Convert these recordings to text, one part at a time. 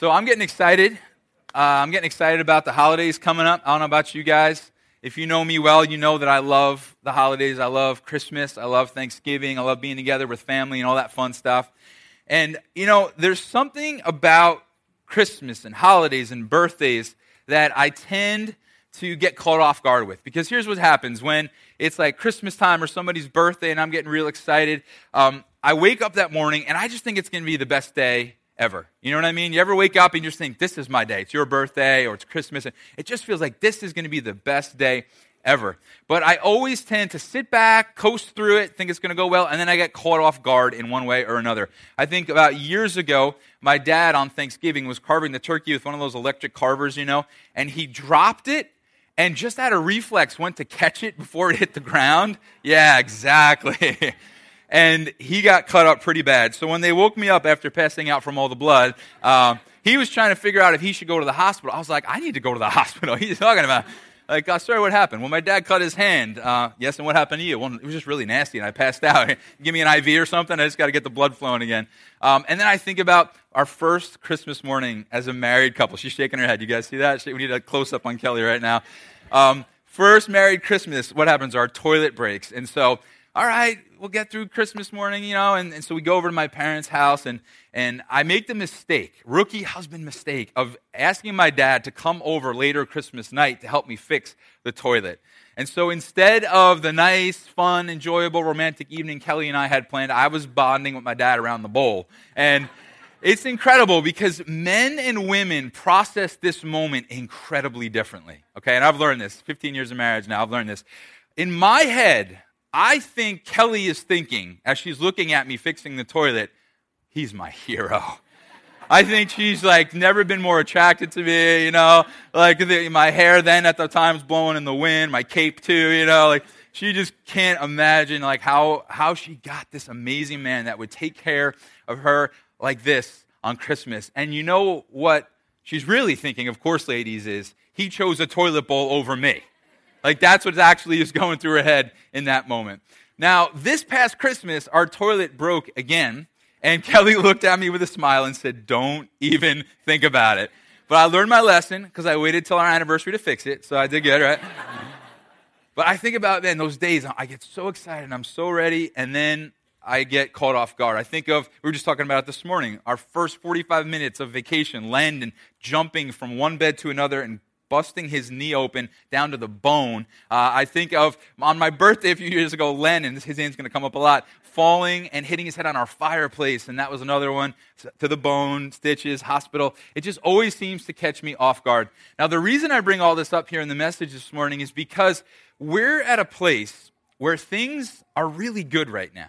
So I'm getting excited. Uh, I'm getting excited about the holidays coming up. I don't know about you guys. If you know me well, you know that I love the holidays. I love Christmas. I love Thanksgiving. I love being together with family and all that fun stuff. And, you know, there's something about Christmas and holidays and birthdays that I tend to get caught off guard with. Because here's what happens when it's like Christmas time or somebody's birthday and I'm getting real excited. Um, I wake up that morning and I just think it's going to be the best day ever. You know what I mean? You ever wake up and you just think, this is my day. It's your birthday or it's Christmas. And it just feels like this is going to be the best day ever. But I always tend to sit back, coast through it, think it's going to go well, and then I get caught off guard in one way or another. I think about years ago, my dad on Thanksgiving was carving the turkey with one of those electric carvers, you know, and he dropped it and just out of reflex went to catch it before it hit the ground. Yeah, exactly. and he got cut up pretty bad. So when they woke me up after passing out from all the blood, um, he was trying to figure out if he should go to the hospital. I was like, I need to go to the hospital. He's talking about, like, oh, sorry, what happened? Well, my dad cut his hand. Uh, yes, and what happened to you? Well, it was just really nasty, and I passed out. Give me an IV or something. I just got to get the blood flowing again. Um, and then I think about our first Christmas morning as a married couple. She's shaking her head. You guys see that? We need a close up on Kelly right now. Um, first married Christmas, what happens? Our toilet breaks. And so all right, we'll get through Christmas morning, you know. And, and, so we go over to my parents' house, and, and I make the mistake, rookie husband mistake, of asking my dad to come over later Christmas night to help me fix the toilet. And so instead of the nice, fun, enjoyable, romantic evening Kelly and I had planned, I was bonding with my dad around the bowl. And it's incredible because men and women process this moment incredibly differently. Okay, and I've learned this 15 years of marriage now, I've learned this. In my head, I think Kelly is thinking, as she's looking at me fixing the toilet, he's my hero. I think she's like never been more attracted to me, you know, like the, my hair then at the time was blowing in the wind, my cape too, you know, like she just can't imagine like how, how she got this amazing man that would take care of her like this on Christmas. And you know what she's really thinking, of course, ladies, is he chose a toilet bowl over me. Like that's what actually is going through her head in that moment. Now, this past Christmas, our toilet broke again, and Kelly looked at me with a smile and said, Don't even think about it. But I learned my lesson because I waited till our anniversary to fix it, so I did good, right? but I think about then those days, I get so excited, and I'm so ready, and then I get caught off guard. I think of, we were just talking about it this morning, our first 45 minutes of vacation, Landon jumping from one bed to another and busting his knee open down to the bone. Uh, I think of on my birthday a few years ago, Len, and his name's going to come up a lot, falling and hitting his head on our fireplace, and that was another one to the bone, stitches, hospital. It just always seems to catch me off guard. Now, the reason I bring all this up here in the message this morning is because we're at a place where things are really good right now.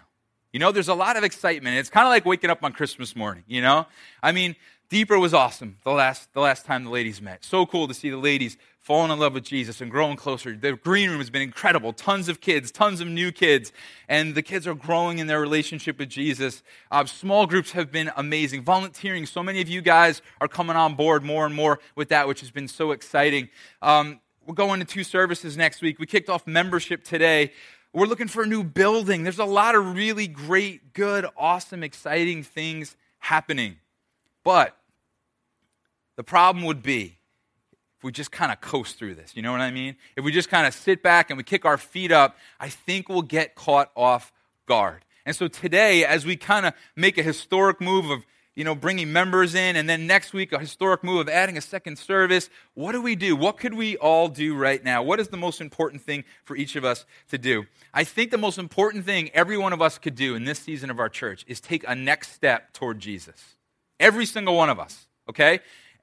You know, there's a lot of excitement. It's kind of like waking up on Christmas morning, you know? I mean, Deeper was awesome the last, the last time the ladies met. So cool to see the ladies falling in love with Jesus and growing closer. The green room has been incredible. Tons of kids, tons of new kids, and the kids are growing in their relationship with Jesus. Uh, small groups have been amazing. Volunteering, so many of you guys are coming on board more and more with that, which has been so exciting. Um, we're going to two services next week. We kicked off membership today. We're looking for a new building. There's a lot of really great, good, awesome, exciting things happening. But the problem would be if we just kind of coast through this. You know what I mean? If we just kind of sit back and we kick our feet up, I think we'll get caught off guard. And so today, as we kind of make a historic move of you know, bringing members in, and then next week, a historic move of adding a second service. What do we do? What could we all do right now? What is the most important thing for each of us to do? I think the most important thing every one of us could do in this season of our church is take a next step toward Jesus. Every single one of us, okay?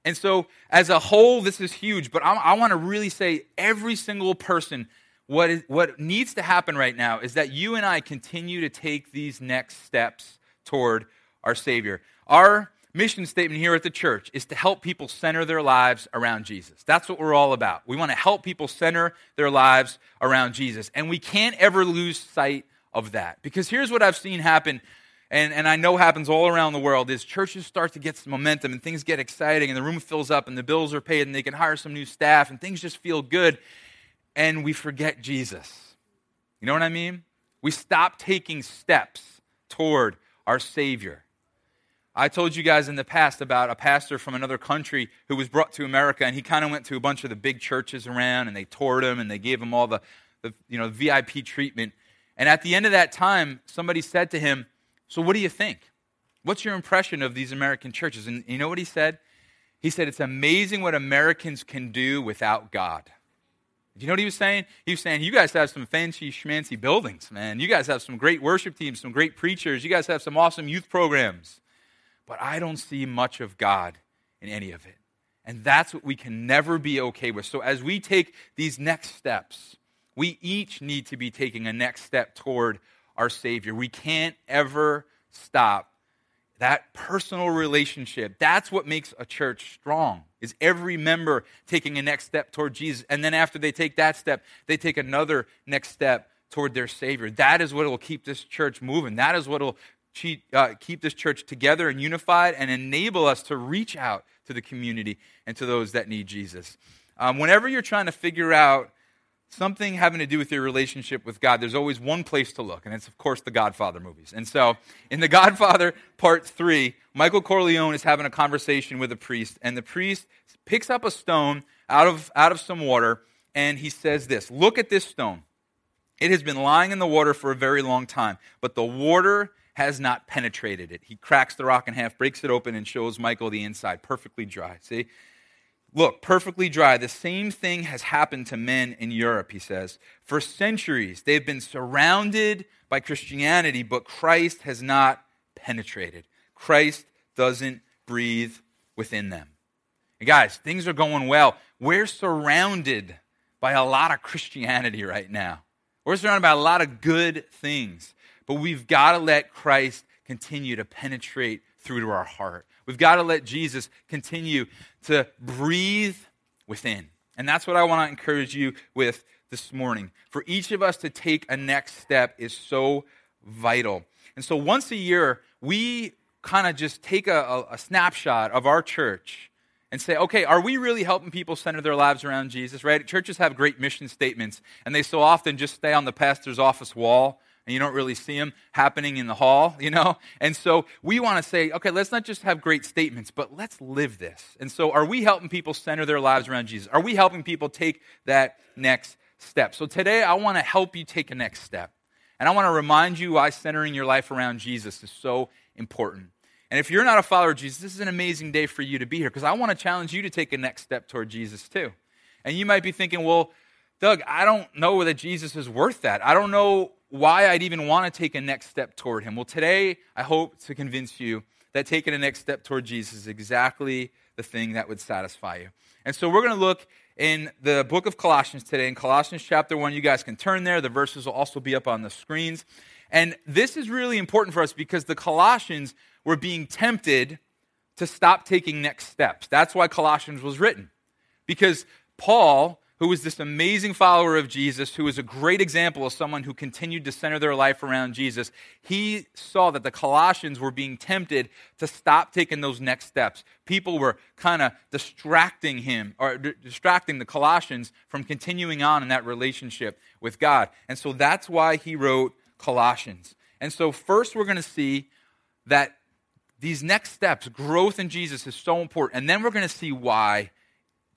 And so, as a whole, this is huge, but I, I want to really say every single person, what, is, what needs to happen right now is that you and I continue to take these next steps toward our Savior. Our mission statement here at the church is to help people center their lives around Jesus. That's what we're all about. We want to help people center their lives around Jesus. And we can't ever lose sight of that. Because here's what I've seen happen and, and I know happens all around the world, is churches start to get some momentum and things get exciting and the room fills up and the bills are paid and they can hire some new staff and things just feel good. And we forget Jesus. You know what I mean? We stop taking steps toward our Savior. I told you guys in the past about a pastor from another country who was brought to America, and he kind of went to a bunch of the big churches around, and they toured him, and they gave him all the, the you know, VIP treatment. And at the end of that time, somebody said to him, So what do you think? What's your impression of these American churches? And you know what he said? He said, It's amazing what Americans can do without God. Do you know what he was saying? He was saying, You guys have some fancy schmancy buildings, man. You guys have some great worship teams, some great preachers. You guys have some awesome youth programs but I don't see much of God in any of it. And that's what we can never be okay with. So as we take these next steps, we each need to be taking a next step toward our Savior. We can't ever stop that personal relationship. That's what makes a church strong. Is every member taking a next step toward Jesus and then after they take that step, they take another next step toward their Savior. That is what will keep this church moving. That is what will uh, keep this church together and unified and enable us to reach out to the community and to those that need Jesus. Um, whenever you're trying to figure out something having to do with your relationship with God, there's always one place to look, and it's, of course, the Godfather movies. And so, in The Godfather Part 3, Michael Corleone is having a conversation with a priest, and the priest picks up a stone out of, out of some water, and he says this Look at this stone. It has been lying in the water for a very long time, but the water has not penetrated it. He cracks the rock in half, breaks it open, and shows Michael the inside, perfectly dry. See? Look, perfectly dry. The same thing has happened to men in Europe, he says. For centuries, they've been surrounded by Christianity, but Christ has not penetrated. Christ doesn't breathe within them. And guys, things are going well. We're surrounded by a lot of Christianity right now. We're surrounded by a lot of good things. But we've got to let Christ continue to penetrate through to our heart. We've got to let Jesus continue to breathe within. And that's what I want to encourage you with this morning. For each of us to take a next step is so vital. And so once a year, we kind of just take a, a, snapshot of our church and say, okay, are we really helping people center their lives around Jesus, right? Churches have great mission statements, and they so often just stay on the pastor's office wall and you don't really see them happening in the hall, you know? And so we want to say, okay, let's not just have great statements, but let's live this. And so are we helping people center their lives around Jesus? Are we helping people take that next step? So today I want to help you take a next step. And I want to remind you why centering your life around Jesus is so important. And if you're not a follower of Jesus, this is an amazing day for you to be here because I want to challenge you to take a next step toward Jesus too. And you might be thinking, well, Doug, I don't know that Jesus is worth that. I don't know why I'd even want to take a next step toward him. Well, today I hope to convince you that taking a next step toward Jesus is exactly the thing that would satisfy you. And so we're going to look in the book of Colossians today. In Colossians chapter 1, you guys can turn there. The verses will also be up on the screens. And this is really important for us because the Colossians were being tempted to stop taking next steps. That's why Colossians was written. Because Paul who was this amazing follower of Jesus, who was a great example of someone who continued to center their life around Jesus, he saw that the Colossians were being tempted to stop taking those next steps. People were kind of distracting him, or d- distracting the Colossians from continuing on in that relationship with God. And so that's why he wrote Colossians. And so, first, we're going to see that these next steps, growth in Jesus, is so important. And then we're going to see why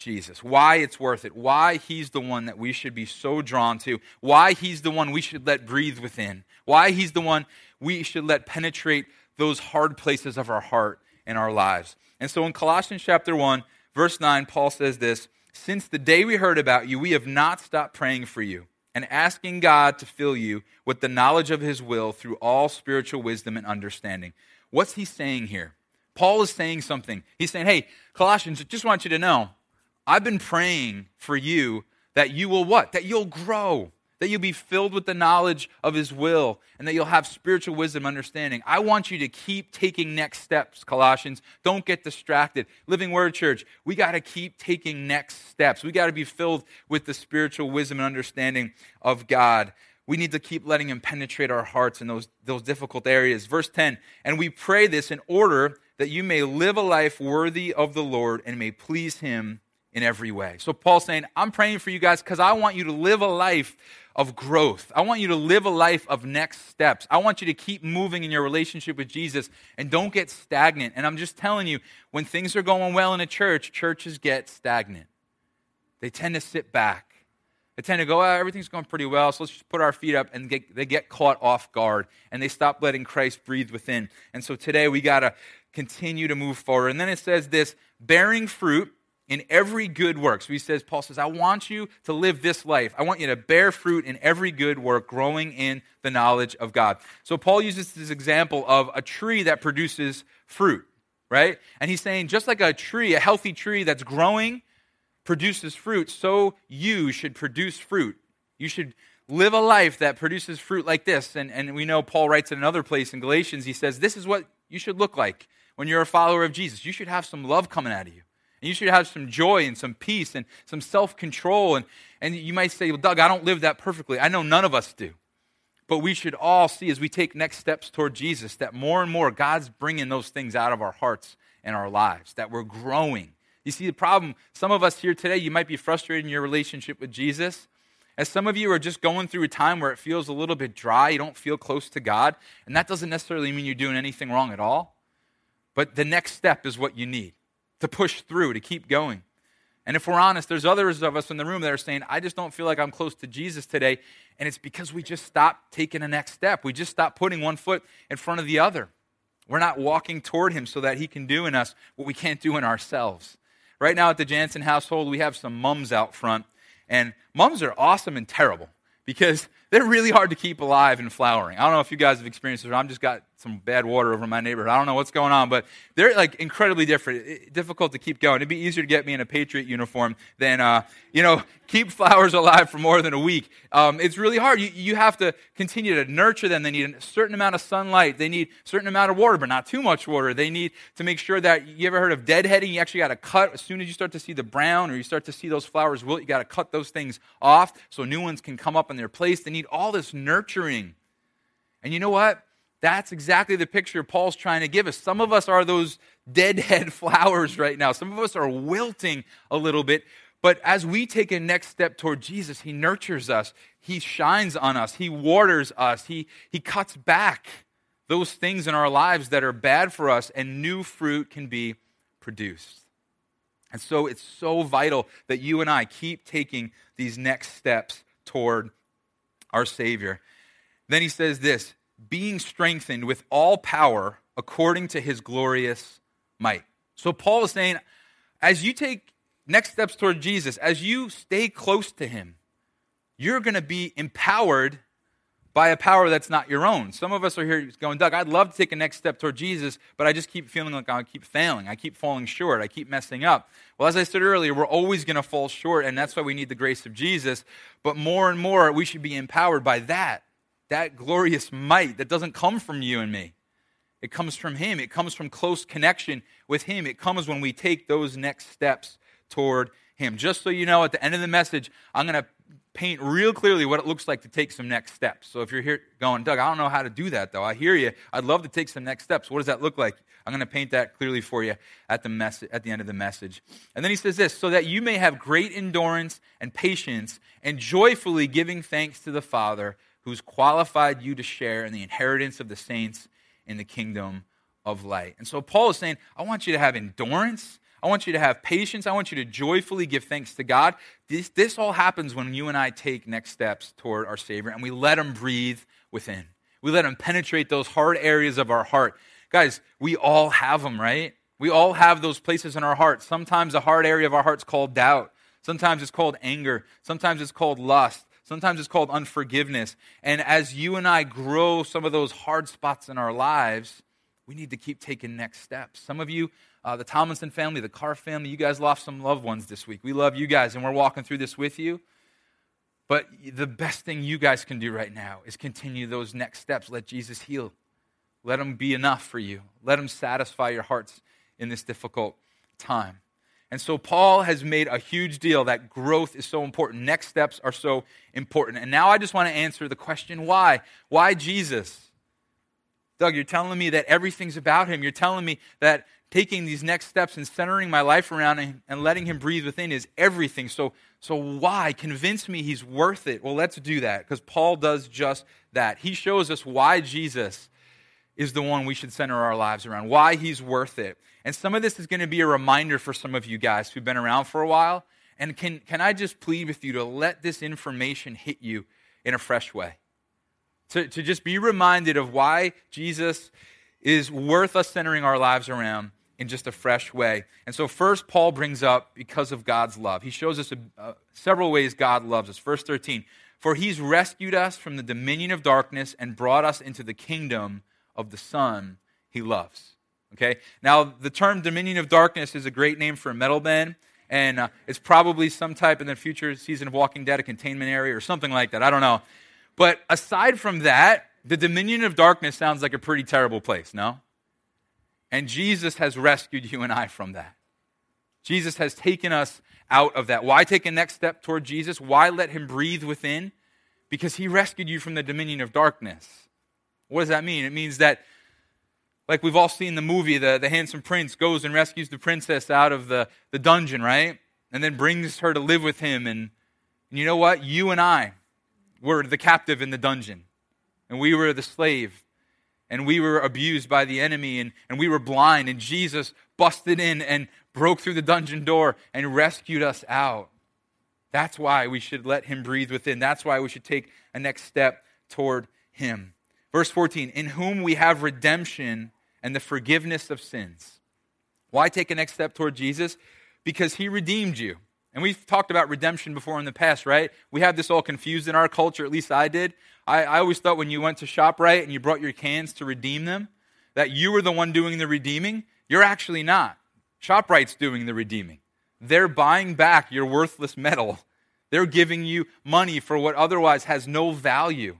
Jesus, why it's worth it, why he's the one that we should be so drawn to, why he's the one we should let breathe within, why he's the one we should let penetrate those hard places of our heart and our lives. And so in Colossians chapter 1, verse 9, Paul says this Since the day we heard about you, we have not stopped praying for you and asking God to fill you with the knowledge of his will through all spiritual wisdom and understanding. What's he saying here? Paul is saying something. He's saying, Hey, Colossians, I just want you to know I've been praying for you that you will what? That you'll grow, that you'll be filled with the knowledge of His will, and that you'll have spiritual wisdom understanding. I want you to keep taking next steps, Colossians. Don't get distracted. Living Word Church, we got to keep taking next steps. We got to be filled with the spiritual wisdom and understanding of God. We need to keep letting Him penetrate our hearts in those, those difficult areas. Verse 10 And we pray this in order that you may live a life worthy of the Lord and may please Him in every way. So Paul's saying, I'm praying for you guys because I want you to live a life of growth. I want you to live a life of next steps. I want you to keep moving in your relationship with Jesus and don't get stagnant. And I'm just telling you, when things are going well in a church, churches get stagnant. They tend to sit back. They tend to go, oh, everything's going pretty well, so let's just put our feet up, and get, they get caught off guard, and they stop letting Christ breathe within. And so today we got to continue to move forward. And then it says this bearing fruit in every good work. So he says, Paul says, I want you to live this life. I want you to bear fruit in every good work, growing in the knowledge of God. So Paul uses this example of a tree that produces fruit, right? And he's saying, just like a tree, a healthy tree that's growing produces fruit, so you should produce fruit. You should live a life that produces fruit like this. And, and we know Paul writes in another place in Galatians, he says, This is what you should look like when you're a follower of Jesus. You should have some love coming out of you. And you should have some joy and some peace and some self control. And, and you might say, well, Doug, I don't live that perfectly. I know none of us do. But we should all see as we take next steps toward Jesus that more and more God's bringing those things out of our hearts and our lives, that we're growing. You see, the problem, some of us here today, you might be frustrated in your relationship with Jesus. As some of you are just going through a time where it feels a little bit dry, you don't feel close to God, and that doesn't necessarily mean you're doing anything wrong at all. But the next step is what you need to push through, to keep going. And if we're honest, there's others of us in the room that are saying, I just don't feel like I'm close to Jesus today. And it's because we just stopped taking the next step. We just stopped putting one foot in front of the other. We're not walking toward Him so that He can do in us what we can't do in ourselves. Right now at the Jansen household, we have some mums out front. And mums are awesome and terrible because they're really hard to keep alive and flowering. I don't know if you guys have experienced it. I've just got some bad water over my neighborhood. I don't know what's going on, but they're like incredibly different, difficult to keep going. It'd be easier to get me in a Patriot uniform than, uh, you know, keep flowers alive for more than a week. Um, it's really hard. You, you have to continue to nurture them. They need a certain amount of sunlight. They need a certain amount of water, but not too much water. They need to make sure that you ever heard of deadheading? You actually got to cut as soon as you start to see the brown or you start to see those flowers wilt. You got to cut those things off so new ones can come up in their place. They need all this nurturing. And you know what? That's exactly the picture Paul's trying to give us. Some of us are those deadhead flowers right now. Some of us are wilting a little bit. But as we take a next step toward Jesus, He nurtures us, He shines on us, He waters us, He, he cuts back those things in our lives that are bad for us, and new fruit can be produced. And so it's so vital that you and I keep taking these next steps toward our Savior. Then he says this being strengthened with all power according to his glorious might. So Paul is saying, as you take next steps toward Jesus, as you stay close to him, you're going to be empowered by a power that's not your own. Some of us are here going, Doug, I'd love to take a next step toward Jesus, but I just keep feeling like I keep failing. I keep falling short. I keep messing up. Well, as I said earlier, we're always going to fall short, and that's why we need the grace of Jesus. But more and more, we should be empowered by that that glorious might that doesn't come from you and me. It comes from Him. It comes from close connection with Him. It comes when we take those next steps toward Him. Just so you know, at the end of the message, I'm going to paint real clearly what it looks like to take some next steps. So if you're here going, Doug, I don't know how to do that though. I hear you. I'd love to take some next steps. What does that look like? I'm going to paint that clearly for you at the, mess- at the end of the message. And then he says this so that you may have great endurance and patience and joyfully giving thanks to the Father who's qualified you to share in the inheritance of the saints in the kingdom of light. And so Paul is saying, I want you to have endurance. I want you to have patience. I want you to joyfully give thanks to God. This, this all happens when you and I take next steps toward our Savior and we let Him breathe within. We let Him penetrate those hard areas of our heart. Guys, we all have them, right? We all have those places in our heart. Sometimes a hard area of our heart's called doubt. Sometimes it's called anger. Sometimes it's called lust. Sometimes it's called unforgiveness. And as you and I grow some of those hard spots in our lives, we need to keep taking next steps. Some of you, uh, the Tomlinson family, the Carr family, you guys lost some loved ones this week. We love you guys, and we're walking through this with you. But the best thing you guys can do right now is continue those next steps. Let Jesus heal. Let him be enough for you. Let him satisfy your hearts in this difficult time. And so Paul has made a huge deal that growth is so important. Next steps are so important. And now I just want to answer the question why? Why Jesus? Doug, you're telling me that everything's about him. You're telling me that taking these next steps and centering my life around him and letting him breathe within is everything. So, so why? Convince me he's worth it. Well, let's do that because Paul does just that. He shows us why Jesus is the one we should center our lives around, why he's worth it. And some of this is going to be a reminder for some of you guys who've been around for a while. And can, can I just plead with you to let this information hit you in a fresh way? To, to just be reminded of why Jesus is worth us centering our lives around in just a fresh way. And so, first, Paul brings up because of God's love. He shows us a, uh, several ways God loves us. Verse 13 For he's rescued us from the dominion of darkness and brought us into the kingdom of the Son he loves. Okay? Now, the term dominion of darkness is a great name for a metal band. And uh, it's probably some type in the future season of Walking Dead, a containment area or something like that. I don't know. But aside from that, the dominion of darkness sounds like a pretty terrible place, no? And Jesus has rescued you and I from that. Jesus has taken us out of that. Why take a next step toward Jesus? Why let him breathe within? Because he rescued you from the dominion of darkness. What does that mean? It means that, like we've all seen the movie, the, the handsome prince goes and rescues the princess out of the, the dungeon, right? And then brings her to live with him. And, and you know what? You and I were the captive in the dungeon, and we were the slave and we were abused by the enemy and, and we were blind, and Jesus busted in and broke through the dungeon door and rescued us out. That's why we should let him breathe within. That's why we should take a next step toward him. Verse 14, in whom we have redemption and the forgiveness of sins. Why take a next step toward Jesus? Because he redeemed you. And we've talked about redemption before in the past, right? We have this all confused in our culture, at least I did. I, I always thought when you went to ShopRite and you brought your cans to redeem them, that you were the one doing the redeeming. You're actually not. ShopRite's doing the redeeming. They're buying back your worthless metal. They're giving you money for what otherwise has no value.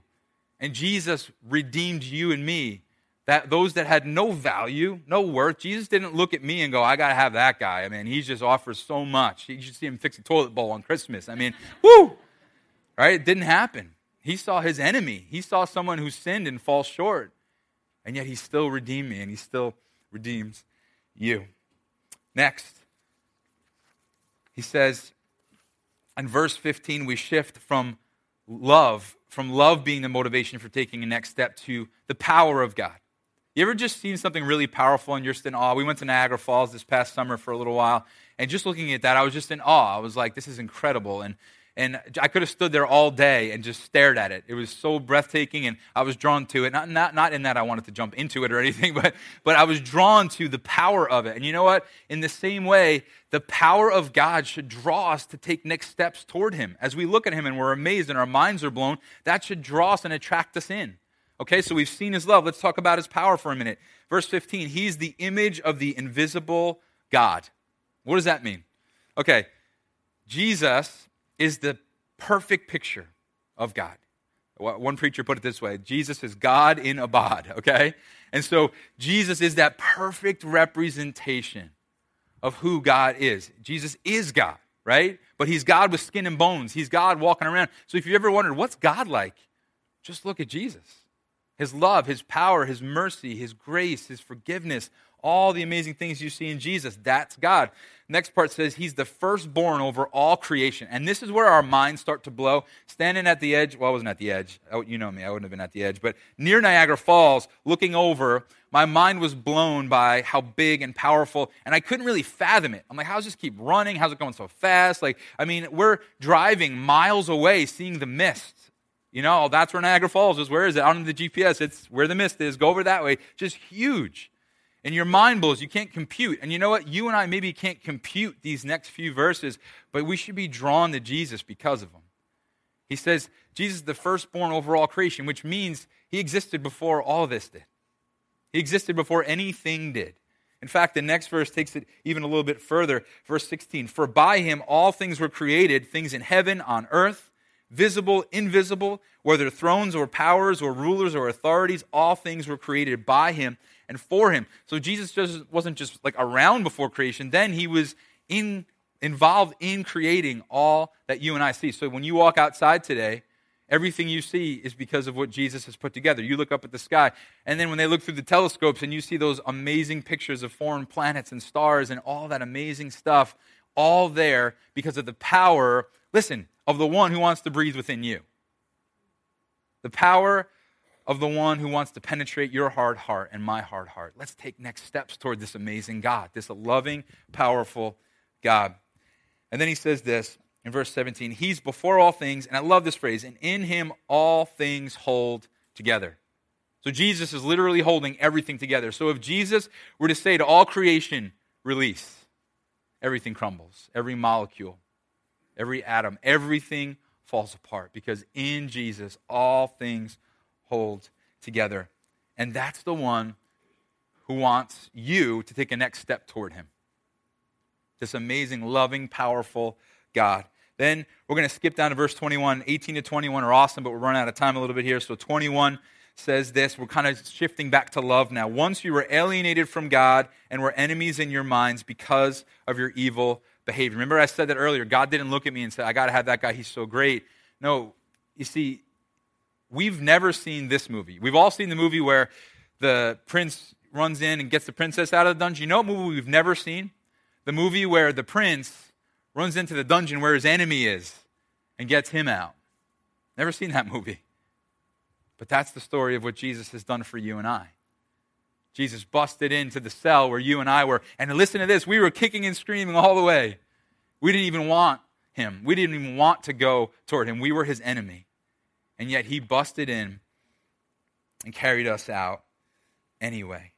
And Jesus redeemed you and me that those that had no value, no worth, Jesus didn't look at me and go, I got to have that guy. I mean, he just offers so much. You should see him fix a toilet bowl on Christmas. I mean, whoo! Right? It didn't happen. He saw his enemy. He saw someone who sinned and falls short. And yet he still redeemed me and he still redeems you. Next, he says in verse 15, we shift from love, from love being the motivation for taking a next step to the power of God. You ever just seen something really powerful and you're just in awe? We went to Niagara Falls this past summer for a little while, and just looking at that, I was just in awe. I was like, this is incredible. And and I could have stood there all day and just stared at it. It was so breathtaking, and I was drawn to it. Not, not, not in that I wanted to jump into it or anything, but, but I was drawn to the power of it. And you know what? In the same way, the power of God should draw us to take next steps toward Him. As we look at Him and we're amazed and our minds are blown, that should draw us and attract us in. Okay, so we've seen his love. Let's talk about his power for a minute. Verse 15, he's the image of the invisible God. What does that mean? Okay, Jesus is the perfect picture of God. One preacher put it this way Jesus is God in a bod, okay? And so Jesus is that perfect representation of who God is. Jesus is God, right? But he's God with skin and bones. He's God walking around. So if you ever wondered, what's God like? Just look at Jesus. His love, His power, His mercy, His grace, His forgiveness, all the amazing things you see in Jesus. That's God. Next part says He's the firstborn over all creation. And this is where our minds start to blow. Standing at the edge, well, I wasn't at the edge. You know me, I wouldn't have been at the edge. But near Niagara Falls, looking over, my mind was blown by how big and powerful, and I couldn't really fathom it. I'm like, how's this keep running? How's it going so fast? Like, I mean, we're driving miles away, seeing the mist you know, that's where Niagara Falls is. Where is it? On the GPS, it's where the mist is. Go over that way. Just huge. And your mind blows. You can't compute. And you know what? You and I maybe can't compute these next few verses, but we should be drawn to Jesus because of them. He says, Jesus is the firstborn over all creation, which means he existed before all this did. He existed before anything did. In fact, the next verse takes it even a little bit further. Verse 16 For by him all things were created, things in heaven, on earth visible, invisible, whether thrones or powers or rulers or authorities, all things were created by him and for him. So Jesus just wasn't just like around before creation, then he was in involved in creating all that you and I see. So when you walk outside today Everything you see is because of what Jesus has put together. You look up at the sky, and then when they look through the telescopes and you see those amazing pictures of foreign planets and stars and all that amazing stuff, all there because of the power, listen, of the one who wants to breathe within you. The power of the one who wants to penetrate your hard heart and my hard heart. Let's take next steps toward this amazing God, this loving, powerful God. And then he says this in verse 17 He's before all things, and I love this phrase, and in him all things hold together. So Jesus is literally holding everything together. So if Jesus were to say to all creation, release, everything crumbles, every molecule, every atom, everything falls apart because in Jesus all things hold together. And that's the one who wants you to take a next step toward him. This amazing, loving, powerful God. Then we're going to skip down to verse 21. 18 to 21 are awesome, but we're running out of time a little bit here. So 21 says this. We're kind of shifting back to love now. Once you were alienated from God and were enemies in your minds because of your evil behavior. Remember, I said that earlier. God didn't look at me and say, I got to have that guy. He's so great. No, you see, we've never seen this movie. We've all seen the movie where the prince runs in and gets the princess out of the dungeon. You know what movie we've never seen? The movie where the prince runs into the dungeon where his enemy is and gets him out. Never seen that movie. But that's the story of what Jesus has done for you and I. Jesus busted into the cell where you and I were. And listen to this we were kicking and screaming all the way. We didn't even want him, we didn't even want to go toward him. We were his enemy. And yet he busted in and carried us out anyway.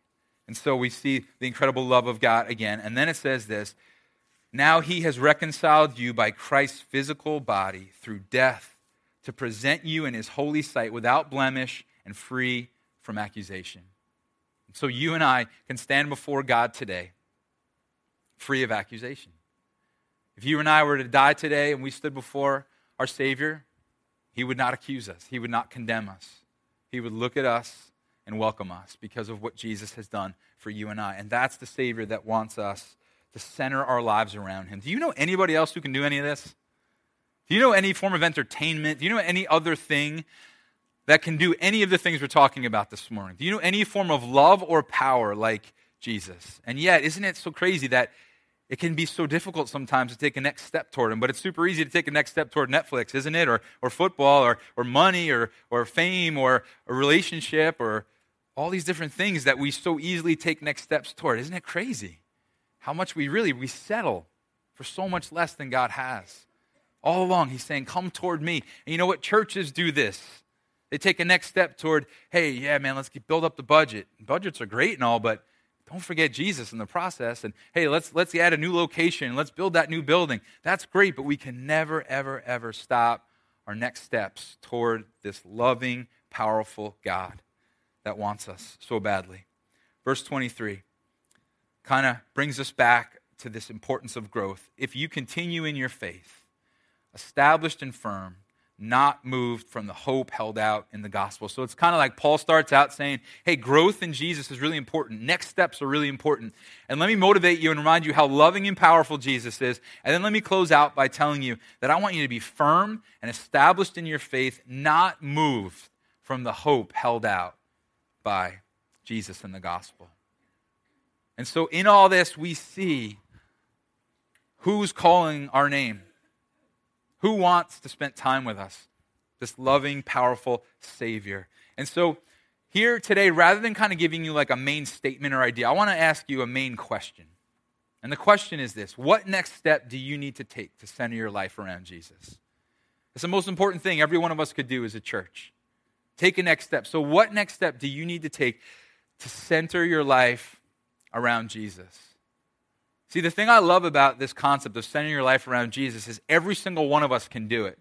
And so we see the incredible love of God again. And then it says this now he has reconciled you by Christ's physical body through death to present you in his holy sight without blemish and free from accusation. So you and I can stand before God today free of accusation. If you and I were to die today and we stood before our Savior, he would not accuse us, he would not condemn us. He would look at us and welcome us because of what Jesus has done for you and I. And that's the Savior that wants us to center our lives around Him. Do you know anybody else who can do any of this? Do you know any form of entertainment? Do you know any other thing that can do any of the things we're talking about this morning? Do you know any form of love or power like Jesus? And yet, isn't it so crazy that it can be so difficult sometimes to take a next step toward him, but it's super easy to take a next step toward Netflix, isn't it? Or, or football, or, or money, or, or fame, or a relationship, or all these different things that we so easily take next steps toward. Isn't it crazy? how much we really we settle for so much less than God has. All along, he's saying, Come toward me. And you know what? Churches do this. They take a next step toward, hey, yeah, man, let's build up the budget. Budgets are great and all, but don't forget Jesus in the process. And hey, let's let's add a new location. Let's build that new building. That's great, but we can never, ever, ever stop our next steps toward this loving, powerful God that wants us so badly. Verse 23 kind of brings us back to this importance of growth. If you continue in your faith, established and firm, not moved from the hope held out in the gospel. So it's kind of like Paul starts out saying, hey, growth in Jesus is really important. Next steps are really important. And let me motivate you and remind you how loving and powerful Jesus is. And then let me close out by telling you that I want you to be firm and established in your faith, not moved from the hope held out by Jesus and the gospel. And so, in all this, we see who's calling our name, who wants to spend time with us, this loving, powerful Savior. And so, here today, rather than kind of giving you like a main statement or idea, I want to ask you a main question. And the question is this What next step do you need to take to center your life around Jesus? It's the most important thing every one of us could do as a church. Take a next step. So, what next step do you need to take to center your life around Jesus. See, the thing I love about this concept of centering your life around Jesus is every single one of us can do it.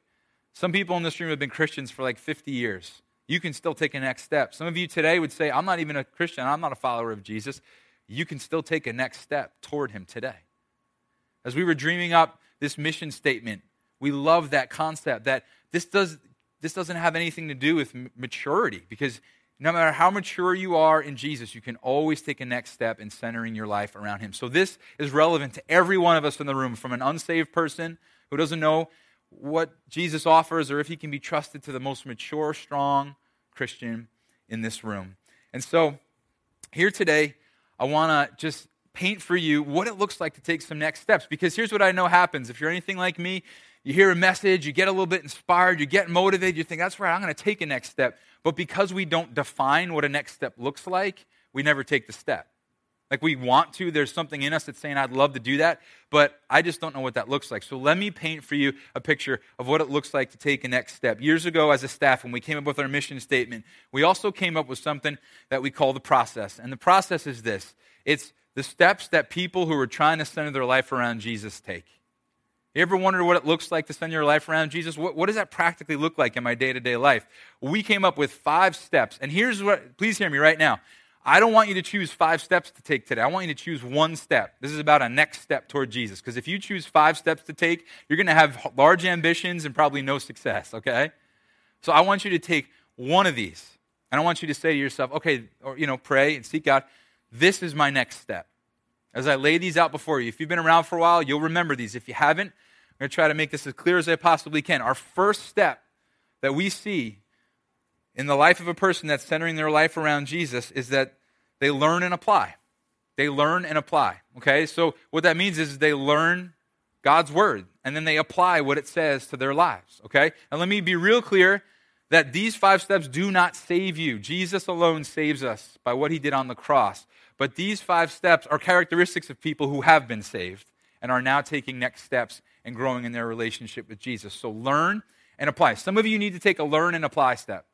Some people in this room have been Christians for like 50 years. You can still take a next step. Some of you today would say, I'm not even a Christian, I'm not a follower of Jesus. You can still take a next step toward him today. As we were dreaming up this mission statement, we love that concept that this, does, this doesn't have anything to do with maturity because no matter how mature you are in Jesus, you can always take a next step in centering your life around Him. So, this is relevant to every one of us in the room, from an unsaved person who doesn't know what Jesus offers or if he can be trusted to the most mature, strong Christian in this room. And so, here today, I want to just paint for you what it looks like to take some next steps. Because here's what I know happens. If you're anything like me, you hear a message, you get a little bit inspired, you get motivated, you think, that's right, I'm going to take a next step. But because we don't define what a next step looks like, we never take the step. Like we want to, there's something in us that's saying, I'd love to do that, but I just don't know what that looks like. So let me paint for you a picture of what it looks like to take a next step. Years ago, as a staff, when we came up with our mission statement, we also came up with something that we call the process. And the process is this it's the steps that people who are trying to center their life around Jesus take. You ever wondered what it looks like to center your life around Jesus? What, what does that practically look like in my day to day life? We came up with five steps. And here's what, please hear me right now. I don't want you to choose five steps to take today. I want you to choose one step. This is about a next step toward Jesus. Because if you choose five steps to take, you're going to have large ambitions and probably no success, okay? So I want you to take one of these. And I want you to say to yourself, okay, or, you know, pray and seek God. This is my next step. As I lay these out before you, if you've been around for a while, you'll remember these. If you haven't, I'm going to try to make this as clear as I possibly can. Our first step that we see in the life of a person that's centering their life around Jesus is that they learn and apply. They learn and apply. Okay? So what that means is they learn God's word and then they apply what it says to their lives. Okay? And let me be real clear that these five steps do not save you. Jesus alone saves us by what he did on the cross. But these five steps are characteristics of people who have been saved and are now taking next steps and growing in their relationship with Jesus. So learn and apply. Some of you need to take a learn and apply step.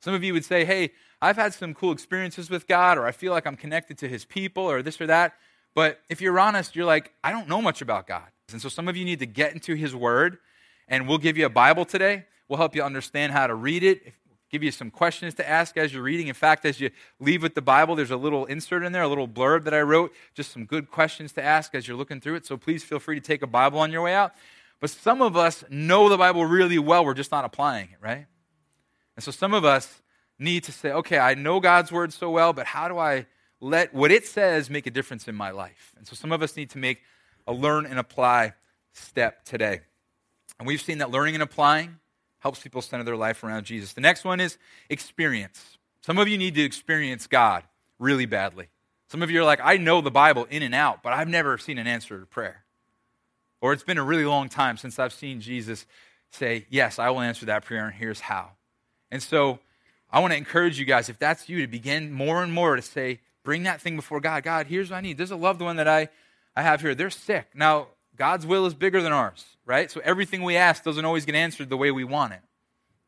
Some of you would say, hey, I've had some cool experiences with God, or I feel like I'm connected to his people, or this or that. But if you're honest, you're like, I don't know much about God. And so some of you need to get into his word, and we'll give you a Bible today. We'll help you understand how to read it, give you some questions to ask as you're reading. In fact, as you leave with the Bible, there's a little insert in there, a little blurb that I wrote, just some good questions to ask as you're looking through it. So please feel free to take a Bible on your way out. But some of us know the Bible really well, we're just not applying it, right? And so some of us need to say, okay, I know God's word so well, but how do I let what it says make a difference in my life? And so some of us need to make a learn and apply step today. And we've seen that learning and applying helps people center their life around Jesus. The next one is experience. Some of you need to experience God really badly. Some of you are like, I know the Bible in and out, but I've never seen an answer to prayer. Or it's been a really long time since I've seen Jesus say, Yes, I will answer that prayer, and here's how. And so I want to encourage you guys, if that's you, to begin more and more to say, bring that thing before God. God, here's what I need. There's a loved one that I, I have here. They're sick. Now, God's will is bigger than ours, right? So everything we ask doesn't always get answered the way we want it.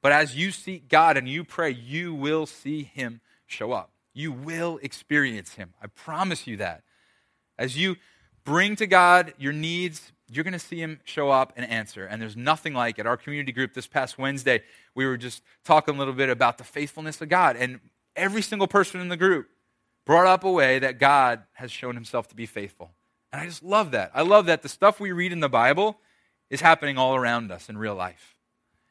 But as you seek God and you pray, you will see Him show up. You will experience Him. I promise you that. As you bring to God your needs, you're going to see him show up and answer. And there's nothing like it. Our community group this past Wednesday, we were just talking a little bit about the faithfulness of God. And every single person in the group brought up a way that God has shown himself to be faithful. And I just love that. I love that the stuff we read in the Bible is happening all around us in real life.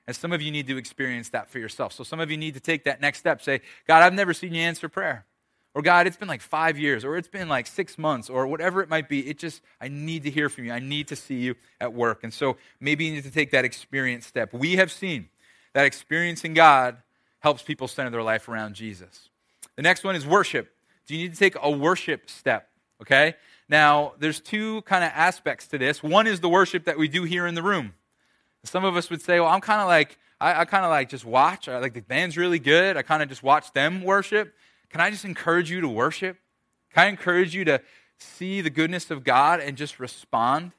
And some of you need to experience that for yourself. So some of you need to take that next step. Say, God, I've never seen you answer prayer. Or God, it's been like five years, or it's been like six months, or whatever it might be. It just, I need to hear from you. I need to see you at work. And so maybe you need to take that experience step. We have seen that experiencing God helps people center their life around Jesus. The next one is worship. Do you need to take a worship step? Okay? Now, there's two kind of aspects to this. One is the worship that we do here in the room. Some of us would say, well, I'm kind of like, I, I kind of like just watch. I, like the band's really good. I kind of just watch them worship. Can I just encourage you to worship? Can I encourage you to see the goodness of God and just respond?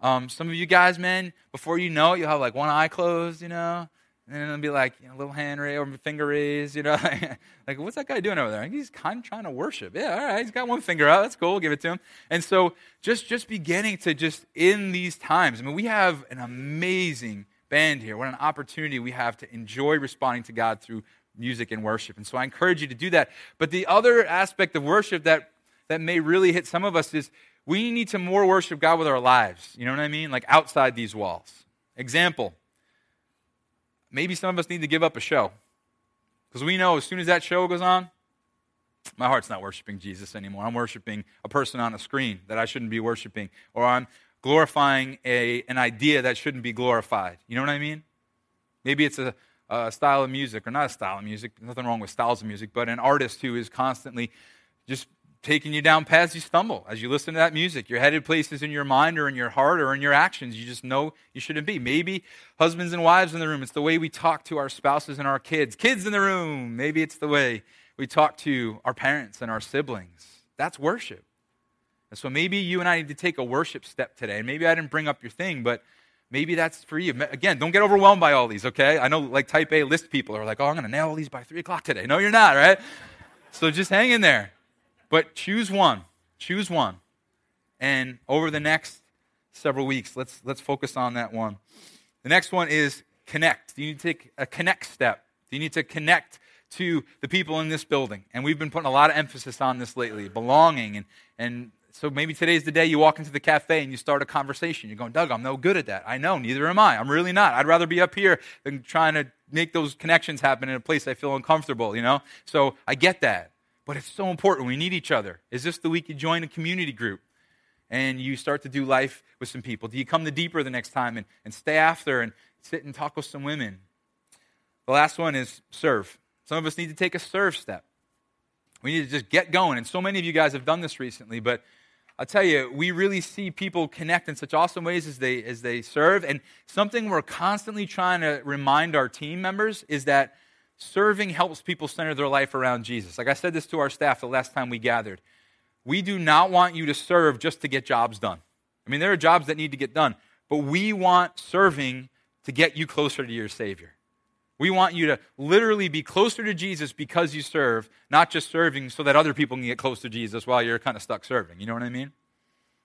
Um, some of you guys, man, before you know it, you'll have like one eye closed, you know, and it'll be like you know, little hand raise or finger raise, you know. like, what's that guy doing over there? He's kind of trying to worship. Yeah, all right, he's got one finger out. That's cool. We'll give it to him. And so, just just beginning to just in these times. I mean, we have an amazing band here. What an opportunity we have to enjoy responding to God through music and worship. And so I encourage you to do that. But the other aspect of worship that, that may really hit some of us is we need to more worship God with our lives. You know what I mean? Like outside these walls. Example maybe some of us need to give up a show. Because we know as soon as that show goes on, my heart's not worshiping Jesus anymore. I'm worshiping a person on a screen that I shouldn't be worshiping. Or I'm glorifying a, an idea that shouldn't be glorified. You know what I mean? Maybe it's a, a style of music, or not a style of music, nothing wrong with styles of music, but an artist who is constantly just taking you down paths you stumble as you listen to that music. You're headed places in your mind or in your heart or in your actions you just know you shouldn't be. Maybe husbands and wives in the room, it's the way we talk to our spouses and our kids. Kids in the room, maybe it's the way we talk to our parents and our siblings. That's worship. And so maybe you and I need to take a worship step today. And maybe I didn't bring up your thing, but maybe that's for you. Again, don't get overwhelmed by all these, okay? I know like type A list people are like, oh, I'm going to nail all these by 3 o'clock today. No, you're not, right? So just hang in there. But choose one. Choose one. And over the next several weeks, let's, let's focus on that one. The next one is connect. Do You need to take a connect step. Do You need to connect to the people in this building. And we've been putting a lot of emphasis on this lately belonging. And, and so maybe today's the day you walk into the cafe and you start a conversation. You're going, Doug, I'm no good at that. I know, neither am I. I'm really not. I'd rather be up here than trying to make those connections happen in a place I feel uncomfortable, you know? So I get that. But it's so important. We need each other. Is this the week you join a community group and you start to do life with some people? Do you come to deeper the next time and, and stay after and sit and talk with some women? The last one is serve. Some of us need to take a serve step. We need to just get going. And so many of you guys have done this recently, but I'll tell you, we really see people connect in such awesome ways as they, as they serve. And something we're constantly trying to remind our team members is that Serving helps people center their life around Jesus. Like I said this to our staff the last time we gathered. We do not want you to serve just to get jobs done. I mean, there are jobs that need to get done, but we want serving to get you closer to your Savior. We want you to literally be closer to Jesus because you serve, not just serving so that other people can get close to Jesus while you're kind of stuck serving. You know what I mean?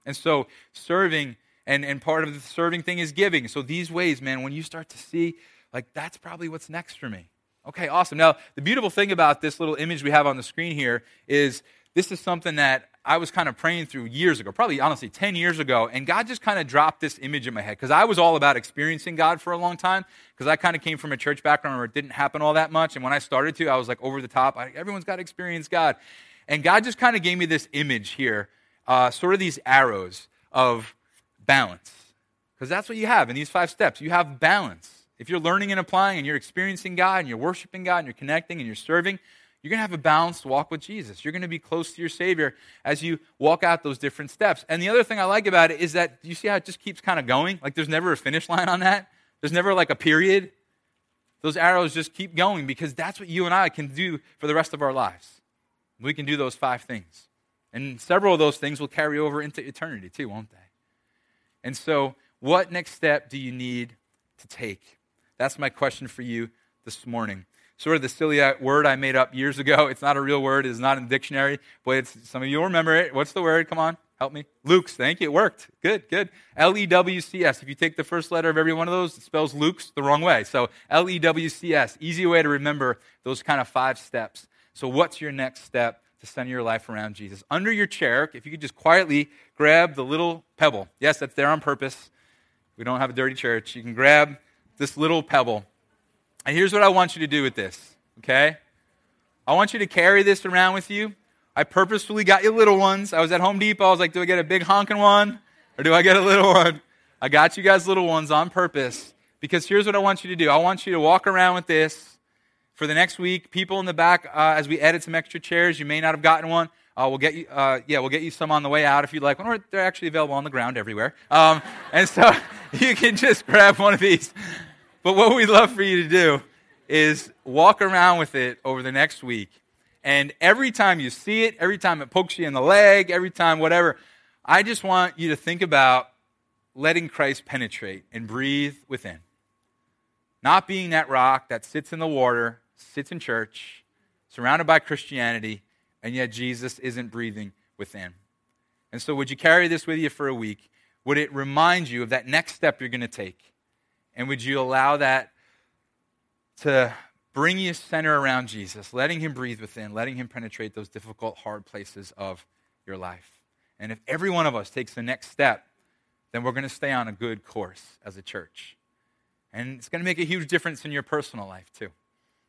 And so, serving, and, and part of the serving thing is giving. So, these ways, man, when you start to see, like, that's probably what's next for me. Okay, awesome. Now, the beautiful thing about this little image we have on the screen here is this is something that I was kind of praying through years ago, probably honestly 10 years ago, and God just kind of dropped this image in my head because I was all about experiencing God for a long time because I kind of came from a church background where it didn't happen all that much. And when I started to, I was like over the top. I, everyone's got to experience God. And God just kind of gave me this image here, uh, sort of these arrows of balance. Because that's what you have in these five steps. You have balance. If you're learning and applying and you're experiencing God and you're worshiping God and you're connecting and you're serving, you're going to have a balanced walk with Jesus. You're going to be close to your Savior as you walk out those different steps. And the other thing I like about it is that you see how it just keeps kind of going? Like there's never a finish line on that, there's never like a period. Those arrows just keep going because that's what you and I can do for the rest of our lives. We can do those five things. And several of those things will carry over into eternity too, won't they? And so, what next step do you need to take? That's my question for you this morning. Sort of the silly word I made up years ago. It's not a real word. It's not in the dictionary, but it's, some of you will remember it. What's the word? Come on, help me. Luke's. Thank you. It worked. Good, good. L E W C S. If you take the first letter of every one of those, it spells Lukes the wrong way. So L E W C S. Easy way to remember those kind of five steps. So, what's your next step to center your life around Jesus? Under your chair, if you could just quietly grab the little pebble. Yes, that's there on purpose. We don't have a dirty church. You can grab this little pebble. And here's what I want you to do with this, okay? I want you to carry this around with you. I purposefully got you little ones. I was at Home Depot. I was like, do I get a big honking one or do I get a little one? I got you guys little ones on purpose because here's what I want you to do. I want you to walk around with this for the next week. People in the back, uh, as we added some extra chairs, you may not have gotten one. Uh, we'll get you, uh, yeah, we'll get you some on the way out if you'd like. Well, they're actually available on the ground everywhere. Um, and so you can just grab one of these. But what we'd love for you to do is walk around with it over the next week. And every time you see it, every time it pokes you in the leg, every time whatever, I just want you to think about letting Christ penetrate and breathe within. Not being that rock that sits in the water, sits in church, surrounded by Christianity, and yet Jesus isn't breathing within. And so, would you carry this with you for a week? Would it remind you of that next step you're going to take? And would you allow that to bring you center around Jesus, letting Him breathe within, letting Him penetrate those difficult, hard places of your life? And if every one of us takes the next step, then we're going to stay on a good course as a church. And it's going to make a huge difference in your personal life, too.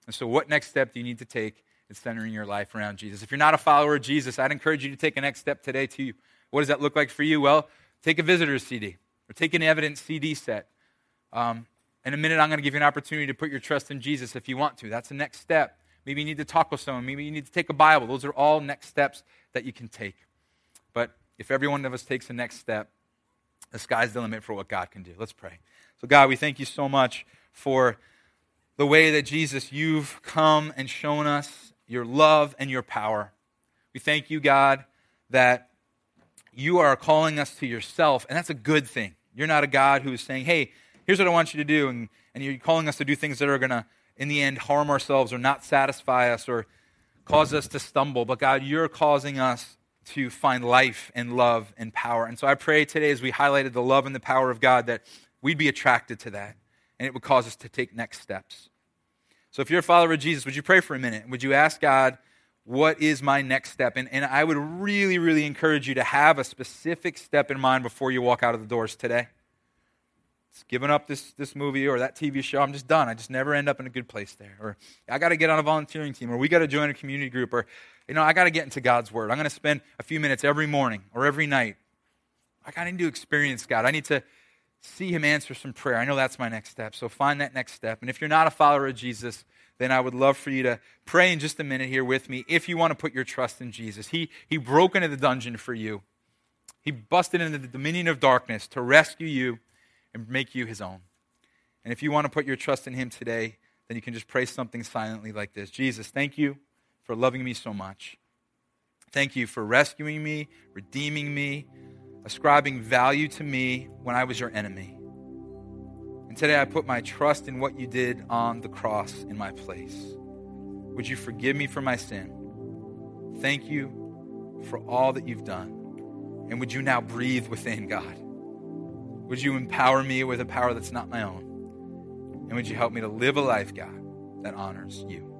And so, what next step do you need to take in centering your life around Jesus. If you're not a follower of Jesus, I'd encourage you to take a next step today to what does that look like for you? Well, Take a visitor's CD or take an evidence CD set. Um, in a minute, I'm going to give you an opportunity to put your trust in Jesus if you want to. That's the next step. Maybe you need to talk with someone. Maybe you need to take a Bible. Those are all next steps that you can take. But if every one of us takes the next step, the sky's the limit for what God can do. Let's pray. So, God, we thank you so much for the way that Jesus, you've come and shown us your love and your power. We thank you, God, that you are calling us to yourself, and that's a good thing. You're not a God who is saying, hey, here's what I want you to do, and, and you're calling us to do things that are going to, in the end, harm ourselves or not satisfy us or cause us to stumble. But God, you're causing us to find life and love and power. And so I pray today, as we highlighted the love and the power of God, that we'd be attracted to that and it would cause us to take next steps. So if you're a follower of Jesus, would you pray for a minute? Would you ask God, what is my next step? And, and I would really, really encourage you to have a specific step in mind before you walk out of the doors today. It's giving up this, this movie or that TV show. I'm just done. I just never end up in a good place there. Or I got to get on a volunteering team, or we got to join a community group, or, you know, I got to get into God's Word. I'm going to spend a few minutes every morning or every night. I got need to experience God. I need to see Him answer some prayer. I know that's my next step. So find that next step. And if you're not a follower of Jesus, then I would love for you to pray in just a minute here with me if you want to put your trust in Jesus. He, he broke into the dungeon for you, He busted into the dominion of darkness to rescue you and make you His own. And if you want to put your trust in Him today, then you can just pray something silently like this Jesus, thank you for loving me so much. Thank you for rescuing me, redeeming me, ascribing value to me when I was your enemy. And today I put my trust in what you did on the cross in my place. Would you forgive me for my sin? Thank you for all that you've done. And would you now breathe within, God? Would you empower me with a power that's not my own? And would you help me to live a life, God, that honors you?